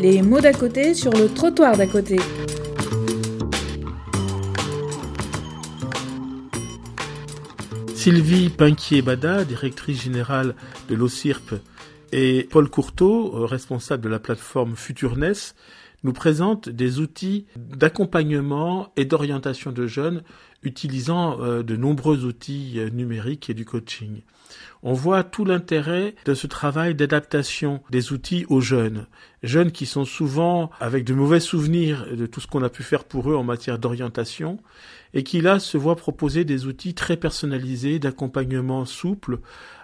Les mots d'à côté sur le trottoir d'à côté. Sylvie Pinquier-Bada, directrice générale de l'OCIRP, et Paul Courteau, responsable de la plateforme Futurness, nous présentent des outils d'accompagnement et d'orientation de jeunes utilisant euh, de nombreux outils euh, numériques et du coaching. On voit tout l'intérêt de ce travail d'adaptation des outils aux jeunes. Jeunes qui sont souvent avec de mauvais souvenirs de tout ce qu'on a pu faire pour eux en matière d'orientation et qui là se voient proposer des outils très personnalisés d'accompagnement souple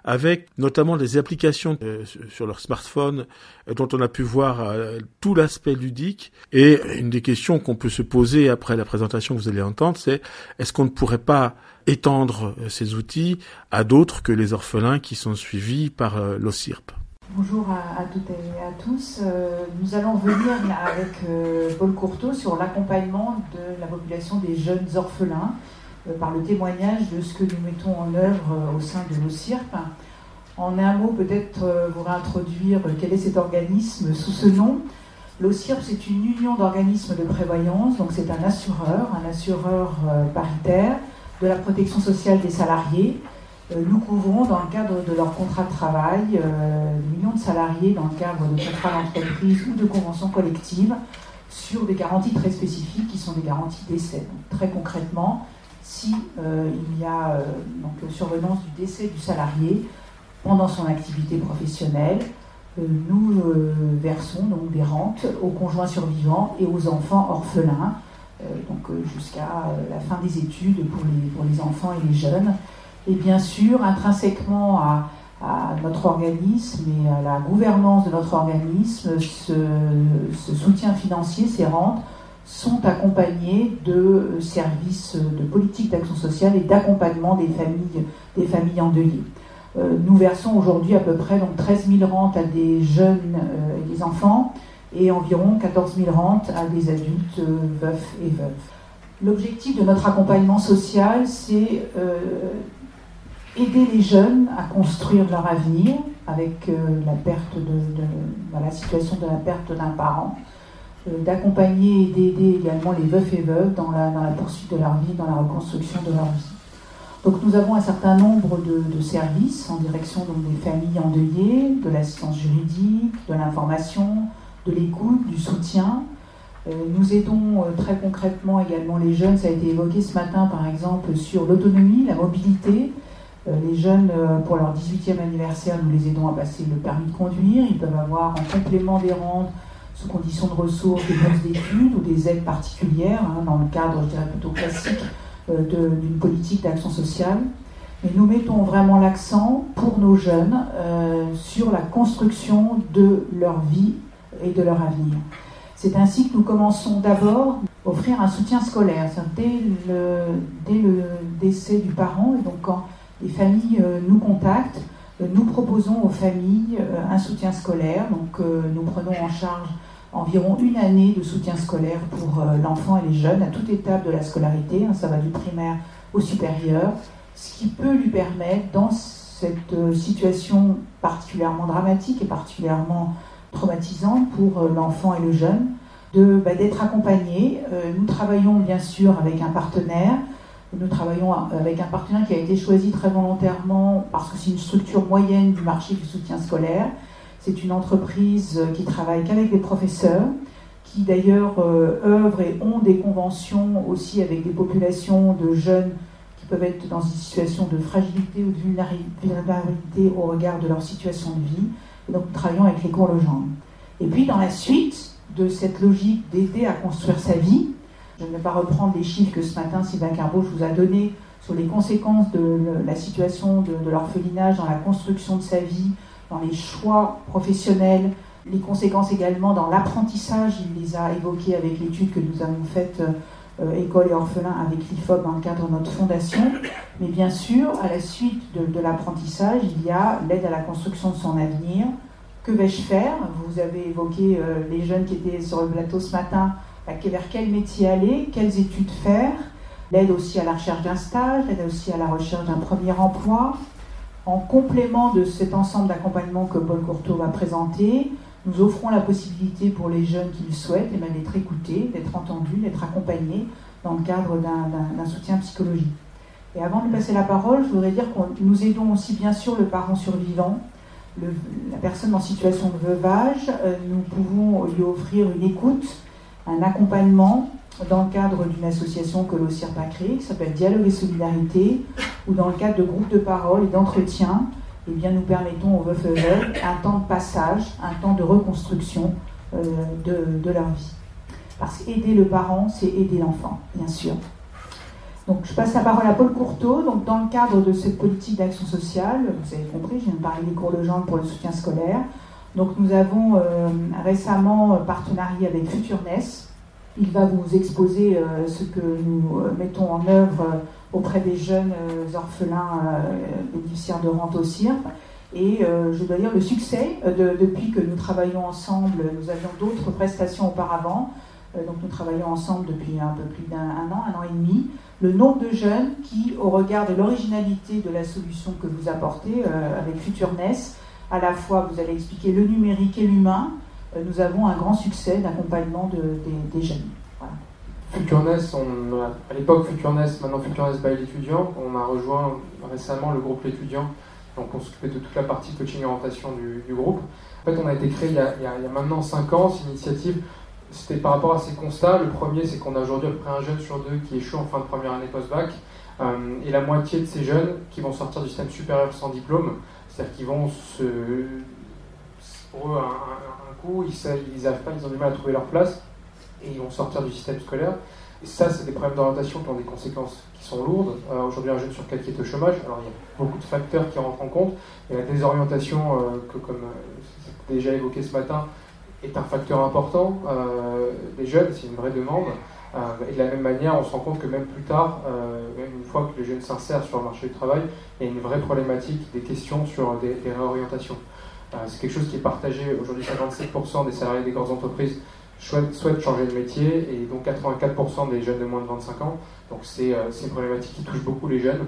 avec notamment des applications euh, sur leur smartphone euh, dont on a pu voir euh, tout l'aspect ludique. Et une des questions qu'on peut se poser après la présentation que vous allez entendre, c'est est-ce qu'on ne pourrait pas étendre ces outils à d'autres que les orphelins qui sont suivis par l'OCIRP Bonjour à, toutes et à tous. nous allons venir avec Paul Courteau sur l'accompagnement de la population des jeunes orphelins euh, par le témoignage de ce que nous mettons en œuvre euh, au sein de l'OCIRP. En un mot, peut-être euh, vous réintroduire quel est cet organisme sous ce nom. L'OCIRP, c'est une union d'organismes de prévoyance, donc c'est un assureur, un assureur paritaire de la protection sociale des salariés. Nous couvrons dans le cadre de leur contrat de travail millions de salariés dans le cadre de contrats d'entreprise ou de conventions collectives sur des garanties très spécifiques qui sont des garanties d'essai. très concrètement, si euh, il y a euh, donc, survenance du décès du salarié pendant son activité professionnelle, euh, nous versons donc des rentes aux conjoints survivants et aux enfants orphelins, donc jusqu'à la fin des études pour les, pour les, enfants et les jeunes. Et bien sûr, intrinsèquement à, notre organisme et à la gouvernance de notre organisme, ce, ce soutien financier, ces rentes, sont accompagnés de services de politique d'action sociale et d'accompagnement des familles, des familles endeuillées. Euh, nous versons aujourd'hui à peu près donc, 13 000 rentes à des jeunes euh, et des enfants et environ 14 000 rentes à des adultes euh, veufs et veuves. L'objectif de notre accompagnement social, c'est aider les jeunes à construire leur avenir avec la perte de, la situation de la perte d'un parent, euh, d'accompagner et d'aider également les veufs et veuves dans la, poursuite de leur vie, dans la reconstruction de leur vie. Donc nous avons un certain nombre de, services en direction donc, des familles endeuillées, de l'assistance juridique, de l'information, de l'écoute, du soutien. Euh, nous aidons euh, très concrètement également les jeunes, ça a été évoqué ce matin par exemple sur l'autonomie, la mobilité. Les jeunes, pour leur 18e anniversaire, nous les aidons à passer le permis de conduire. Ils peuvent avoir en complément des rentes sous conditions de ressources, des bourses d'études ou des aides particulières, hein, dans le cadre, je dirais, plutôt classique euh, d'une politique d'action sociale. Mais nous mettons vraiment l'accent pour nos jeunes euh, sur la construction de leur vie et de leur avenir. C'est ainsi que nous commençons d'abord à offrir un soutien scolaire. Dès le, dès le décès du parent, et donc quand les familles euh, nous contactent, nous proposons aux familles un soutien scolaire. Donc nous prenons en charge environ une année de soutien scolaire pour euh, l'enfant et les jeunes à toute étape de la scolarité, hein, ça va du primaire au supérieur, ce qui peut lui permettre, dans cette euh, situation particulièrement dramatique et particulièrement traumatisante pour euh, l'enfant et le jeune, bah, d'être accompagné. nous travaillons bien sûr avec un partenaire. Nous travaillons avec un partenaire qui a été choisi très volontairement parce que c'est une structure moyenne du marché du soutien scolaire c'est une entreprise qui travaille qu'avec des professeurs, qui d'ailleurs euh, œuvrent et ont des conventions aussi avec des populations de jeunes qui peuvent être dans une situation de fragilité ou de vulnérabilité au regard de leur situation de vie. Donc nous travaillons avec les cours Legendre. Et puis dans la suite de cette logique d'aider à construire sa vie, je ne vais pas reprendre les chiffres que ce matin Sylvain Carbouche vous a donnés sur les conséquences de la situation de, l'orphelinage dans la construction de sa vie, dans les choix professionnels, les conséquences également dans l'apprentissage. Il les a évoquées avec l'étude que nous avons faite euh, École et orphelins avec l'IFOP dans le cadre de notre fondation. Mais bien sûr, à la suite de, l'apprentissage, il y a l'aide à la construction de son avenir. Que vais-je faire? Vous avez évoqué euh, les jeunes qui étaient sur le plateau ce matin. Vers quel métier aller Quelles études faire L'aide aussi à la recherche d'un stage, l'aide aussi à la recherche d'un premier emploi, en complément de cet ensemble d'accompagnement que Paul Courteau va présenter, Nous offrons la possibilité pour les jeunes qui le souhaitent eh d'être écoutés, d'être entendus, d'être accompagnés dans le cadre d'un soutien psychologique. Et avant de passer la parole, je voudrais dire que nous aidons aussi bien sûr le parent survivant, la personne en situation de veuvage. Euh, nous pouvons lui offrir une écoute, un accompagnement dans le cadre d'une association que l'OCIRP a créée, qui s'appelle Dialogue et Solidarité, ou dans le cadre de groupes de parole et d'entretien eh bien, nous permettons aux veufs et un temps de passage, un temps de reconstruction euh, de, leur vie. Parce qu'aider le parent, c'est aider l'enfant, bien sûr. Donc, je passe la parole à Paul Courteau. Donc, dans le cadre de cette politique d'action sociale, vous avez compris, je viens de parler des cours de genre pour le soutien scolaire. Donc, nous avons euh, récemment partenarié avec Futurness. Il va vous exposer euh, ce que nous mettons en œuvre auprès des jeunes euh, orphelins euh, bénéficiaires de rente au CIRP. Et euh, je dois dire le succès, depuis que nous travaillons ensemble, nous avions d'autres prestations auparavant, donc nous travaillons ensemble depuis un peu plus d'un an, un an et demi. Le nombre de jeunes qui, au regard de l'originalité de la solution que vous apportez avec Futurness, à la fois vous allez expliquer le numérique et l'humain, nous avons un grand succès d'accompagnement des jeunes. Futurness, on à l'époque Futurness, maintenant Futurness by l'étudiant, on a rejoint récemment le groupe l'étudiant, donc on s'occupait de toute la partie coaching et orientation du, groupe. En fait, on a été créé il y a, maintenant 5 ans, cette initiative, c'était par rapport à ces constats. Le premier, c'est qu'on a aujourd'hui à peu près un jeune sur deux qui échoue en fin de première année post-bac, euh, et la moitié de ces jeunes qui vont sortir du système supérieur sans diplôme, c'est-à-dire qu'ils vont se... Pour eux, un, coup, ils n'arrivent pas, ils ont du mal à trouver leur place et ils vont sortir du système scolaire. Et ça, c'est des problèmes d'orientation qui ont des conséquences qui sont lourdes. Euh, aujourd'hui, un jeune sur quatre qui est au chômage, alors il y a beaucoup de facteurs qui rentrent en compte. Et la désorientation, euh, que comme euh, déjà évoqué ce matin, est un facteur important des jeunes, c'est une vraie demande. Et de la même manière, on se rend compte que même plus tard, même une fois que les jeunes s'insèrent sur le marché du travail, il y a une vraie problématique des questions sur des, réorientations. c'est quelque chose qui est partagé aujourd'hui 57% des salariés des grandes entreprises souhaitent, changer de métier et donc 84% des jeunes de moins de 25 ans. Donc euh, c'est une problématique qui touche beaucoup les jeunes.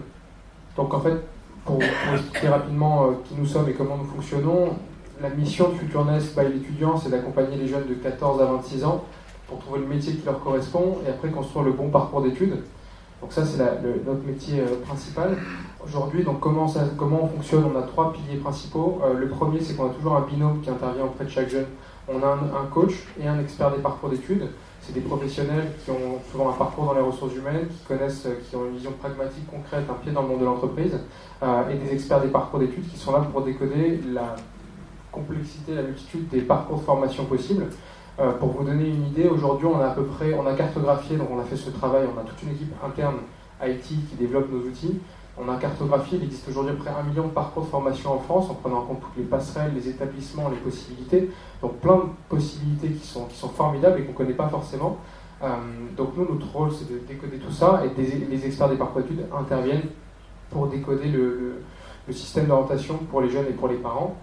Donc en fait, pour, expliquer rapidement euh, qui nous sommes et comment nous fonctionnons, la mission de Futurness by l'étudiant, c'est d'accompagner les jeunes de 14 à 26 ans pour trouver le métier qui leur correspond et après construire le bon parcours d'études. Donc ça, c'est notre métier euh, principal. Aujourd'hui, donc comment, ça, comment on fonctionne? On a trois piliers principaux. le premier, c'est qu'on a toujours un binôme qui intervient auprès de chaque jeune on a un, coach et un expert des parcours d'études. C'est des professionnels qui ont souvent un parcours dans les ressources humaines, qui connaissent, qui ont une vision pragmatique, concrète, un pied dans le monde de l'entreprise, euh, et des experts des parcours d'études qui sont là pour décoder la complexité, la multitude des parcours de formation possibles. Euh, pour vous donner une idée, aujourd'hui on a à peu près, on a cartographié, donc on a fait ce travail, on a toute une équipe interne IT qui développe nos outils. On a cartographié, il existe aujourd'hui à peu près un million de parcours de formation en France, en prenant en compte toutes les passerelles, les établissements, les possibilités. Donc plein de possibilités qui sont, qui sont formidables et qu'on ne connaît pas forcément. Euh, donc nous, notre rôle, c'est de décoder tout ça et les experts des parcours d'études interviennent pour décoder le, système d'orientation pour les jeunes et pour les parents.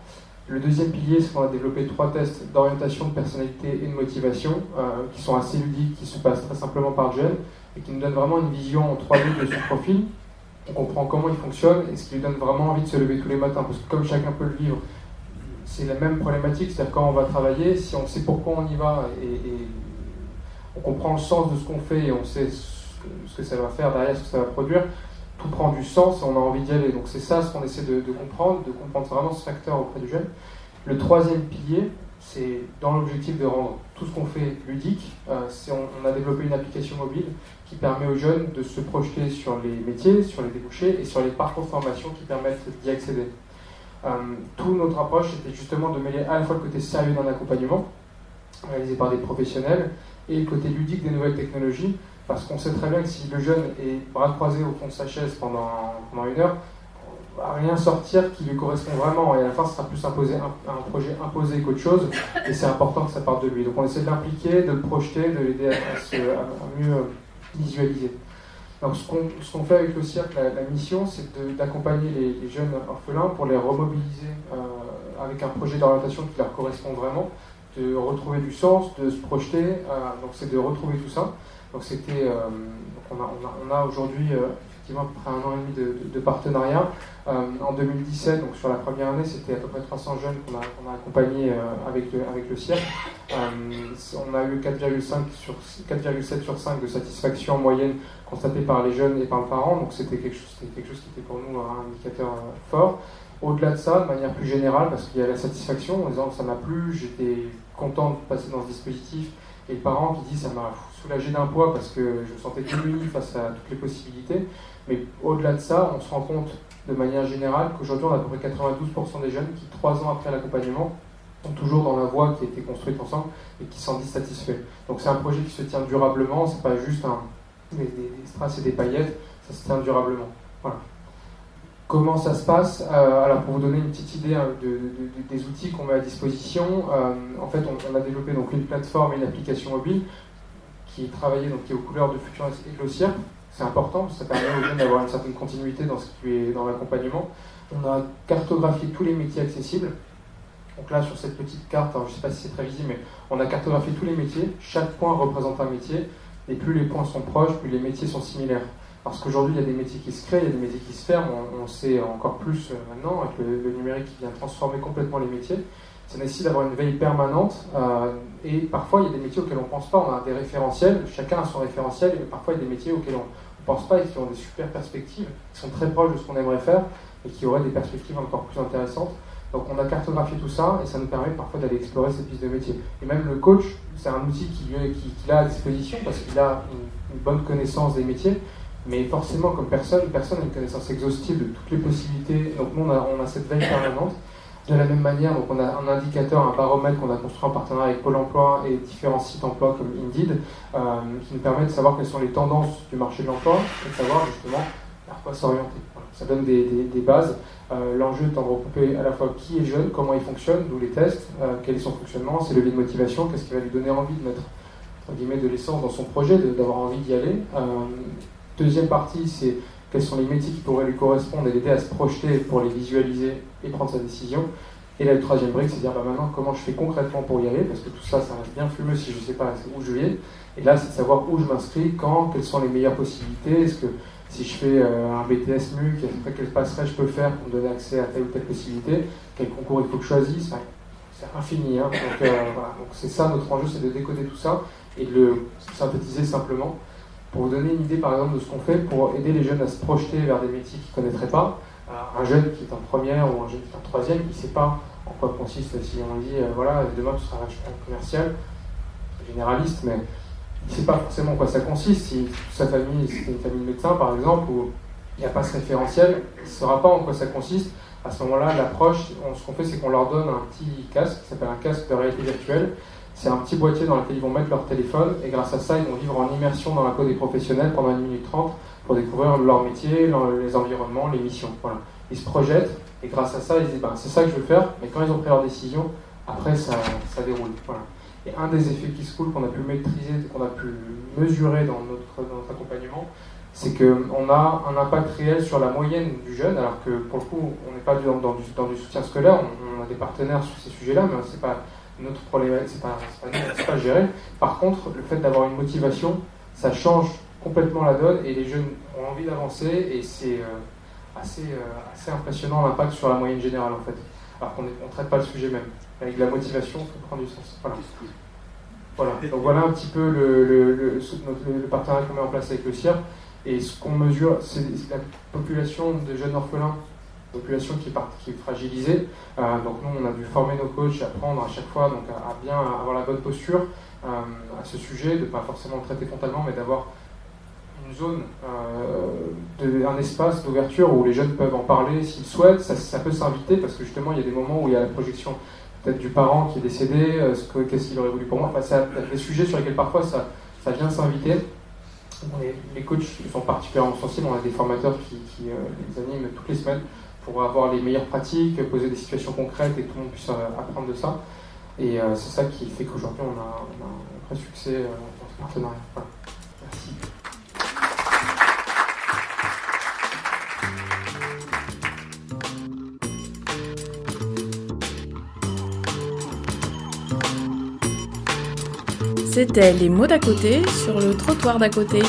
Le deuxième pilier, c'est qu'on a développé trois tests d'orientation, de personnalité et de motivation euh, qui sont assez ludiques, qui se passent très simplement par le jeune et qui nous donnent vraiment une vision en 3D de son profil on comprend comment il fonctionne et ce qui lui donne vraiment envie de se lever tous les matins. Parce que comme chacun peut le vivre, c'est la même problématique, c'est-à-dire quand on va travailler, si on sait pourquoi on y va et, on comprend le sens de ce qu'on fait et on sait ce que, ça va faire derrière, ce que ça va produire, tout prend du sens et on a envie d'y aller. Donc c'est ça ce qu'on essaie de, comprendre, de comprendre vraiment ce facteur auprès du jeune. Le troisième pilier, c'est dans l'objectif de rendre tout ce qu'on fait ludique. Euh, on, a développé une application mobile qui permet aux jeunes de se projeter sur les métiers, sur les débouchés et sur les parcours de formation qui permettent d'y accéder. Euh, toute notre approche était justement de mêler à la fois le côté sérieux d'un accompagnement, réalisé par des professionnels, et le côté ludique des nouvelles technologies, parce qu'on sait très bien que si le jeune est bras croisés au fond de sa chaise pendant, pendant une heure, on va rien sortir qui lui correspond vraiment, et à la fin, ce sera plus imposé, un, projet imposé qu'autre chose, et c'est important que ça parte de lui. Donc on essaie de l'impliquer, de le projeter, de l'aider à, mieux visualiser. Donc, ce qu'on fait avec le cirque, la, mission, c'est d'accompagner les, jeunes orphelins pour les remobiliser euh, avec un projet d'orientation qui leur correspond vraiment, de retrouver du sens, de se projeter. Euh, donc, c'est de retrouver tout ça. Donc, c'était, euh, on a, aujourd'hui effectivement à peu près un an et demi de, partenariat. en 2017, donc sur la première année, c'était à peu près 300 jeunes qu'on a, accompagnés avec, le, avec on a eu 4,7 sur, sur 5 de satisfaction en moyenne constatée par les jeunes et par le parent, donc c'était quelque chose qui était pour nous un indicateur fort. Au-delà de ça, de manière plus générale, parce qu'il y a la satisfaction en disant ça m'a plu, j'étais content de passer dans ce dispositif, et le parent qui dit ça m'a soulagé d'un poids parce que je me sentais démuni face à toutes les possibilités. Mais au-delà de ça, on se rend compte de manière générale qu'aujourd'hui on a à peu près 92% des jeunes qui, trois ans après l'accompagnement, sont toujours dans la voie qui a été construite ensemble et qui s'en disent satisfaits. Donc c'est un projet qui se tient durablement, c'est pas juste des, des strass et des paillettes, ça se tient durablement. Voilà. Comment ça se passe? Euh, Alors pour vous donner une petite idée hein, des outils qu'on met à disposition, euh, en fait on, a développé donc une plateforme et une application mobile qui est travaillée donc qui est aux couleurs de Futur et Glossier. C'est important, ça permet aux jeunes d'avoir une certaine continuité dans ce qui est dans l'accompagnement. On a cartographié tous les métiers accessibles. Donc là sur cette petite carte, je ne sais pas si c'est très visible, mais on a cartographié tous les métiers. Chaque point représente un métier, et plus les points sont proches, plus les métiers sont similaires. Parce qu'aujourd'hui, il y a des métiers qui se créent, il y a des métiers qui se ferment, on, sait encore plus euh, maintenant, avec le, numérique qui vient transformer complètement les métiers. Ça nécessite d'avoir une veille permanente, euh, et parfois, il y a des métiers auxquels on ne pense pas, on a des référentiels, chacun a son référentiel, et parfois, il y a des métiers auxquels on ne pense pas et qui ont des super perspectives, qui sont très proches de ce qu'on aimerait faire, et qui auraient des perspectives encore plus intéressantes. Donc on a cartographié tout ça et ça nous permet parfois d'aller explorer cette piste de métier. Et même le coach, c'est un outil qu'il qui, a à disposition parce qu'il a une, bonne connaissance des métiers, mais forcément, comme personne, personne n'a une connaissance exhaustive de toutes les possibilités. Donc nous, on a, cette veille permanente. De la même manière, donc on a un indicateur, un baromètre qu'on a construit en partenariat avec Pôle Emploi et différents sites emploi comme Indeed, euh, qui nous permet de savoir quelles sont les tendances du marché de l'emploi et de savoir justement vers quoi s'orienter. Ça donne des, bases. Euh, L'enjeu étant de regrouper à la fois qui est jeune, comment il fonctionne, d'où les tests, euh, quel est son fonctionnement, ses leviers de motivation, qu'est-ce qui va lui donner envie de mettre guillemets, de l'essence dans son projet, d'avoir envie d'y aller. Deuxième partie, c'est quels sont les métiers qui pourraient lui correspondre et l'aider à se projeter pour les visualiser et prendre sa décision. Et le troisième brique, c'est dire bah, maintenant comment je fais concrètement pour y aller, parce que tout ça, ça reste bien fumeux si je ne sais pas où je vais. Et là, c'est de savoir où je m'inscris, quand, quelles sont les meilleures possibilités. Est-ce que si je fais euh, un BTS MUC, quel passerait je peux faire pour me donner accès à telle ou telle possibilité? Quel concours il faut que je choisisse? C'est infini. Hein. Donc, euh, Donc c'est ça notre enjeu, c'est de décoder tout ça et de le synthétiser simplement. Pour vous donner une idée, par exemple, de ce qu'on fait pour aider les jeunes à se projeter vers des métiers qu'ils ne connaîtraient pas, un jeune qui est en première ou un jeune qui est en troisième, il ne sait pas en quoi consiste, si on dit, euh, voilà, demain tu seras un commercial, généraliste, mais il ne sait pas forcément en quoi ça consiste. Si sa famille, c'est une famille de médecins, par exemple, où il n'y a pas ce référentiel, il ne saura pas en quoi ça consiste. À ce moment-là, l'approche, ce qu'on fait, c'est qu'on leur donne un petit casque qui s'appelle un casque de réalité virtuelle c'est un petit boîtier dans lequel ils vont mettre leur téléphone et grâce à ça, ils vont vivre en immersion dans la peau des professionnels pendant une minute trente pour découvrir leur métier, les environnements, les missions. Voilà. Ils se projettent et grâce à ça, ils disent ben, c'est ça que je veux faire, mais quand ils ont pris leur décision, après ça, ça déroule. Voilà. Et un des effets qui se coulent qu'on a pu maîtriser, qu'on a pu mesurer dans notre, dans accompagnement, c'est qu'on a un impact réel sur la moyenne du jeune, alors que pour le coup, on n'est pas dans, dans, du, dans, du, soutien scolaire, on, on, a des partenaires sur ces sujets-là, mais c'est pas notre problématique, c'est pas, géré. Par contre, le fait d'avoir une motivation, ça change complètement la donne et les jeunes ont envie d'avancer et c'est euh, assez, euh, assez impressionnant l'impact sur la moyenne générale en fait. Alors qu'on ne traite pas le sujet même. Avec la motivation, ça prend du sens. Voilà. Voilà. Donc voilà un petit peu le, le, le partenariat qu'on met en place avec le CIR. Et ce qu'on mesure, c'est la population de jeunes orphelins population qui est, fragilisée. Euh, donc nous, on a dû former nos coachs, apprendre à chaque fois donc, à, bien avoir la bonne posture euh, à ce sujet, de ne pas forcément le traiter frontalement, mais d'avoir une zone, euh, un espace d'ouverture où les jeunes peuvent en parler s'ils souhaitent. Ça, peut s'inviter parce que justement, il y a des moments où il y a la projection peut-être du parent qui est décédé, qu'est-ce qu'il aurait voulu pour moi. Enfin, c'est des sujets sur lesquels parfois ça, ça vient s'inviter. Les, coachs sont particulièrement sensibles, on a des formateurs qui les animent toutes les semaines pour avoir les meilleures pratiques, poser des situations concrètes et que tout le monde puisse euh, apprendre de ça. Et euh, c'est ça qui fait qu'aujourd'hui on a, un vrai succès euh, dans ce partenariat. Merci. C'était les mots d'à côté sur le trottoir d'à côté.